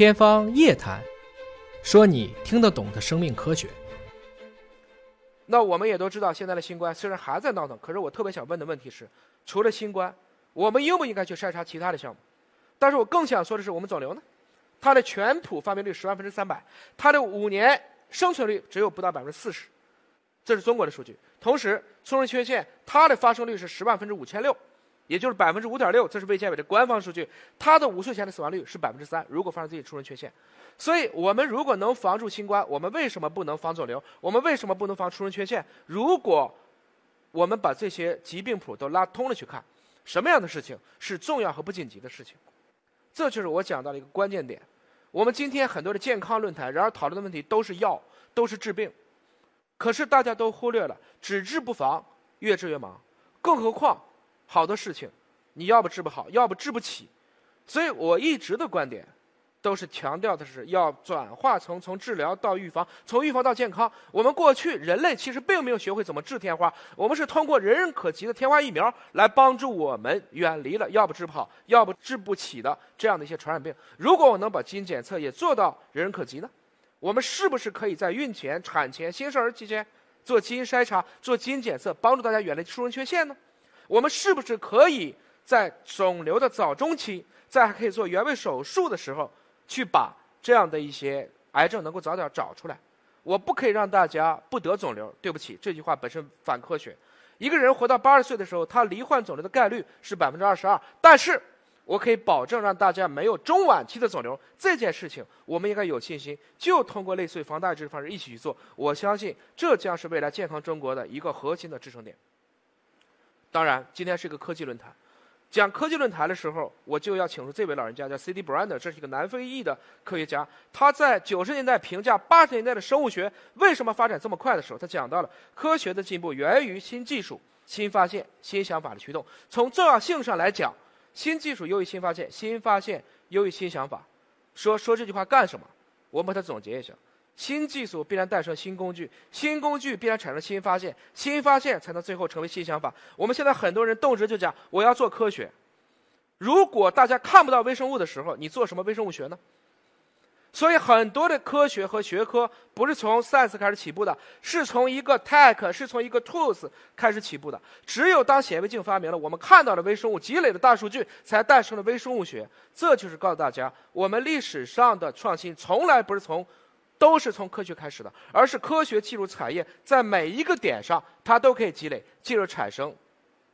天方夜谭，说你听得懂的生命科学。那我们也都知道，现在的新冠虽然还在闹腾，可是我特别想问的问题是：除了新冠，我们应不应该去筛查其他的项目？但是我更想说的是，我们肿瘤呢？它的全谱发病率十万分之三百，它的五年生存率只有不到百分之四十，这是中国的数据。同时，促生缺陷它的发生率是十万分之五千六，也就是百分之五点六，这是卫健委的官方数据。它的五岁前的死亡率是百分之三，如果发生自己出生缺陷。所以我们如果能防住新冠，我们为什么不能防肿瘤？我们为什么不能防出生缺陷？如果我们把这些疾病谱都拉通了去看，什么样的事情是重要和不紧急的事情？这就是我讲到的一个关键点。我们今天很多的健康论坛，然而讨论的问题都是药，都是治病，可是大家都忽略了只治不防，越治越忙。更何况好多事情，你要不治不好，要不治不起。所以我一直的观点。都是强调的是要转化从从治疗到预防，从预防到健康。我们过去人类其实并没有学会怎么治天花，我们是通过人人可及的天花疫苗来帮助我们远离了要不治不好，要不治不起的这样的一些传染病。如果我能把基因检测也做到人人可及呢？我们是不是可以在孕前、产前、新生儿期间做基因筛查、做基因检测，帮助大家远离出生缺陷呢？我们是不是可以在肿瘤的早中期，在还可以做原位手术的时候？去把这样的一些癌症能够早点找出来，我不可以让大家不得肿瘤。对不起，这句话本身反科学。一个人活到八十岁的时候，他罹患肿瘤的概率是百分之二十二，但是我可以保证让大家没有中晚期的肿瘤。这件事情我们应该有信心，就通过类似于防大治的方式一起去做。我相信这将是未来健康中国的一个核心的支撑点。当然，今天是一个科技论坛。讲科技论坛的时候，我就要请出这位老人家，叫 C.D. Brander，这是一个南非裔的科学家。他在九十年代评价八十年代的生物学为什么发展这么快的时候，他讲到了科学的进步源于新技术、新发现、新想法的驱动。从重要性上来讲，新技术优于新发现，新发现优于新想法。说说这句话干什么？我们把它总结一下。新技术必然诞生新工具，新工具必然产生新发现，新发现才能最后成为新想法。我们现在很多人动辄就讲我要做科学，如果大家看不到微生物的时候，你做什么微生物学呢？所以很多的科学和学科不是从 science 开始起步的，是从一个 tech，是从一个 tools 开始起步的。只有当显微镜发明了，我们看到了微生物积累的大数据，才诞生了微生物学。这就是告诉大家，我们历史上的创新从来不是从。都是从科学开始的，而是科学技术产业，在每一个点上，它都可以积累，进而产生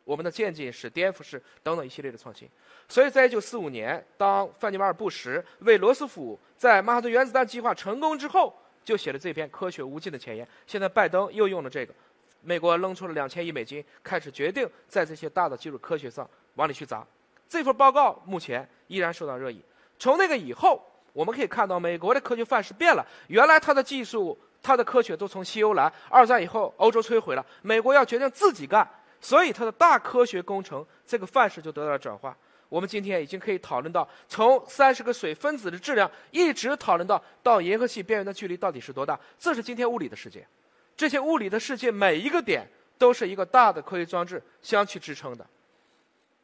我们的渐进式、颠覆式等等一系列的创新。所以在一九四五年，当范尼瓦尔·布什为罗斯福在曼哈顿原子弹计划成功之后，就写了这篇科学无尽的前言。现在拜登又用了这个，美国扔出了两千亿美金，开始决定在这些大的技术科学上往里去砸。这份报告目前依然受到热议。从那个以后。我们可以看到，美国的科学范式变了。原来它的技术、它的科学都从西欧来，二战以后欧洲摧毁了，美国要决定自己干，所以它的大科学工程这个范式就得到了转化。我们今天已经可以讨论到，从三十个水分子的质量，一直讨论到到银河系边缘的距离到底是多大。这是今天物理的世界，这些物理的世界每一个点都是一个大的科学装置相去支撑的。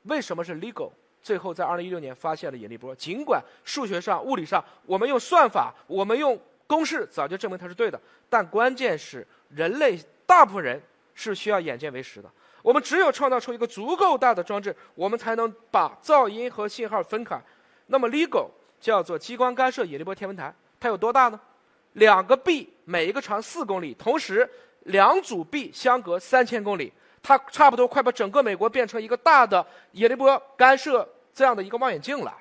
为什么是 legal？最后，在二零一六年发现了引力波。尽管数学上、物理上，我们用算法、我们用公式早就证明它是对的，但关键是人类大部分人是需要眼见为实的。我们只有创造出一个足够大的装置，我们才能把噪音和信号分开。那么，LIGO 叫做激光干涉引力波天文台，它有多大呢？两个臂，每一个长四公里，同时两组臂相隔三千公里。它差不多快把整个美国变成一个大的引力波干涉这样的一个望远镜了。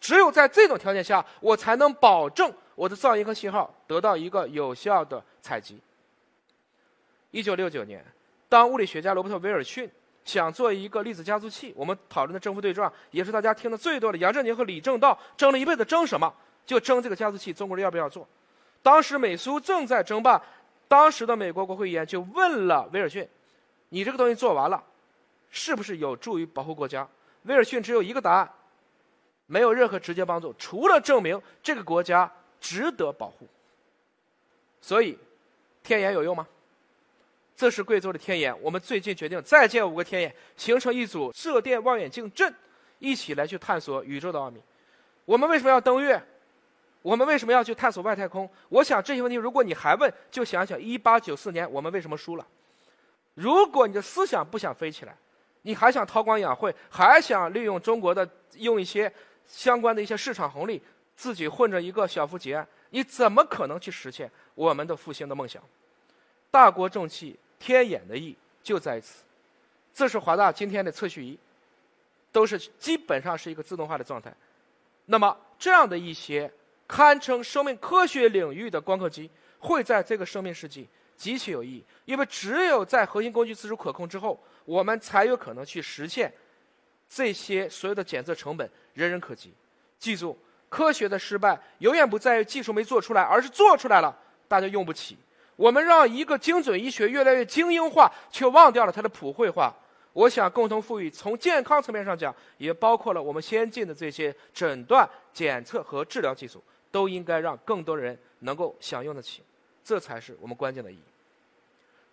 只有在这种条件下，我才能保证我的噪音和信号得到一个有效的采集。一九六九年，当物理学家罗伯特·威尔逊想做一个粒子加速器，我们讨论的正负对撞也是大家听的最多的。杨振宁和李政道争了一辈子，争什么？就争这个加速器，中国人要不要做？当时美苏正在争霸，当时的美国国会议员就问了威尔逊。你这个东西做完了，是不是有助于保护国家？威尔逊只有一个答案，没有任何直接帮助，除了证明这个国家值得保护。所以，天眼有用吗？这是贵州的天眼，我们最近决定再建五个天眼，形成一组射电望远镜阵，一起来去探索宇宙的奥秘。我们为什么要登月？我们为什么要去探索外太空？我想这些问题，如果你还问，就想想一八九四年我们为什么输了。如果你的思想不想飞起来，你还想韬光养晦，还想利用中国的用一些相关的一些市场红利，自己混着一个小富即安，你怎么可能去实现我们的复兴的梦想？大国重器，天眼的意就在此。这是华大今天的测序仪，都是基本上是一个自动化的状态。那么这样的一些堪称生命科学领域的光刻机，会在这个生命世纪极其有意义，因为只有在核心工具自主可控之后，我们才有可能去实现这些所有的检测成本人人可及。记住，科学的失败永远不在于技术没做出来，而是做出来了大家用不起。我们让一个精准医学越来越精英化，却忘掉了它的普惠化。我想共同富裕，从健康层面上讲，也包括了我们先进的这些诊断、检测和治疗技术，都应该让更多人能够享用得起。这才是我们关键的意义。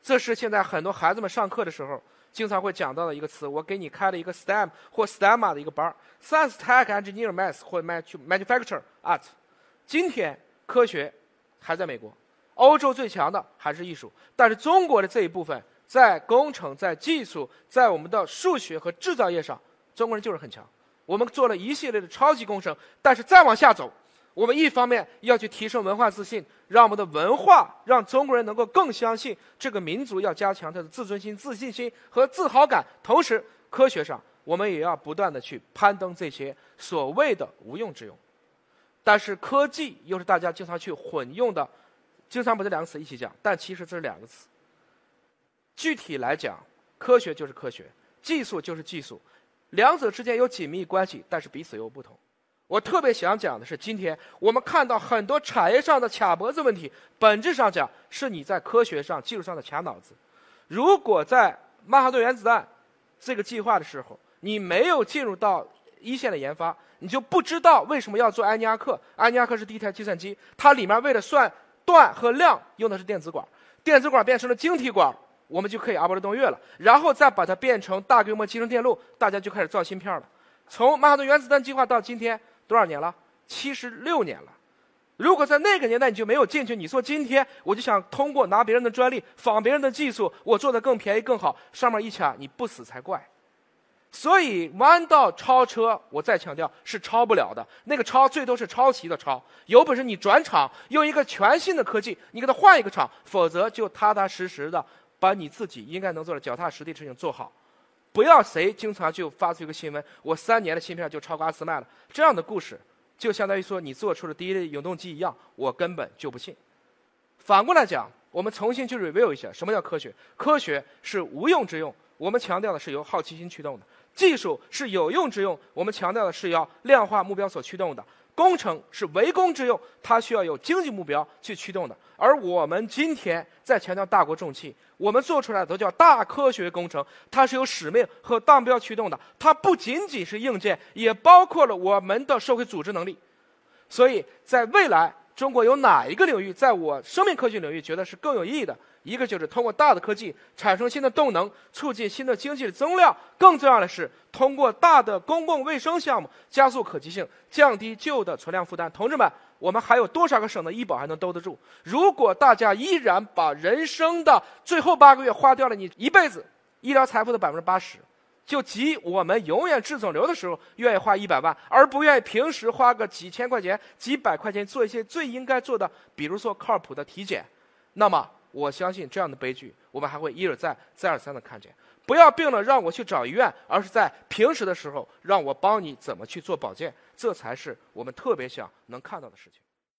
这是现在很多孩子们上课的时候经常会讲到的一个词。我给你开了一个 STEM 或 STEMA 的一个班 s c i e n c e Tech、Engineer、Math 或 Manufacture、Art。今天科学还在美国。欧洲最强的还是艺术，但是中国的这一部分在工程、在技术、在我们的数学和制造业上，中国人就是很强。我们做了一系列的超级工程，但是再往下走，我们一方面要去提升文化自信，让我们的文化让中国人能够更相信这个民族，要加强他的自尊心、自信心和自豪感。同时，科学上我们也要不断的去攀登这些所谓的无用之用。但是科技又是大家经常去混用的。经常把这两个词一起讲，但其实这是两个词。具体来讲，科学就是科学，技术就是技术，两者之间有紧密关系，但是彼此又不同。我特别想讲的是，今天我们看到很多产业上的卡脖子问题，本质上讲是你在科学上、技术上的卡脑子。如果在曼哈顿原子弹这个计划的时候，你没有进入到一线的研发，你就不知道为什么要做安尼亚克。安尼亚克是第一台计算机，它里面为了算。段和量用的是电子管，电子管变成了晶体管，我们就可以阿波罗登月了。然后再把它变成大规模集成电路，大家就开始造芯片了。从曼哈顿原子弹计划到今天多少年了？七十六年了。如果在那个年代你就没有进去，你说今天我就想通过拿别人的专利仿别人的技术，我做的更便宜更好，上面一卡你不死才怪。所以弯道超车，我再强调是超不了的。那个超最多是抄袭的抄。有本事你转厂，用一个全新的科技，你给他换一个厂，否则就踏踏实实的把你自己应该能做的脚踏实地事情做好。不要谁经常就发出一个新闻，我三年的芯片就超过阿斯麦了。这样的故事，就相当于说你做出了第一类永动机一样，我根本就不信。反过来讲，我们重新去 review 一下，什么叫科学？科学是无用之用，我们强调的是由好奇心驱动的。技术是有用之用，我们强调的是要量化目标所驱动的；工程是为工之用，它需要有经济目标去驱动的。而我们今天在强调大国重器，我们做出来的都叫大科学工程，它是有使命和当标驱动的。它不仅仅是硬件，也包括了我们的社会组织能力。所以在未来，中国有哪一个领域，在我生命科学领域觉得是更有意义的？一个就是通过大的科技产生新的动能，促进新的经济的增量；更重要的是，通过大的公共卫生项目加速可及性，降低旧的存量负担。同志们，我们还有多少个省的医保还能兜得住？如果大家依然把人生的最后八个月花掉了你一辈子医疗财富的百分之八十，就即我们永远治肿瘤的时候愿意花一百万，而不愿意平时花个几千块钱、几百块钱做一些最应该做的，比如说靠谱的体检，那么。我相信这样的悲剧，我们还会一而再、再而三的看见。不要病了让我去找医院，而是在平时的时候让我帮你怎么去做保健，这才是我们特别想能看到的事情。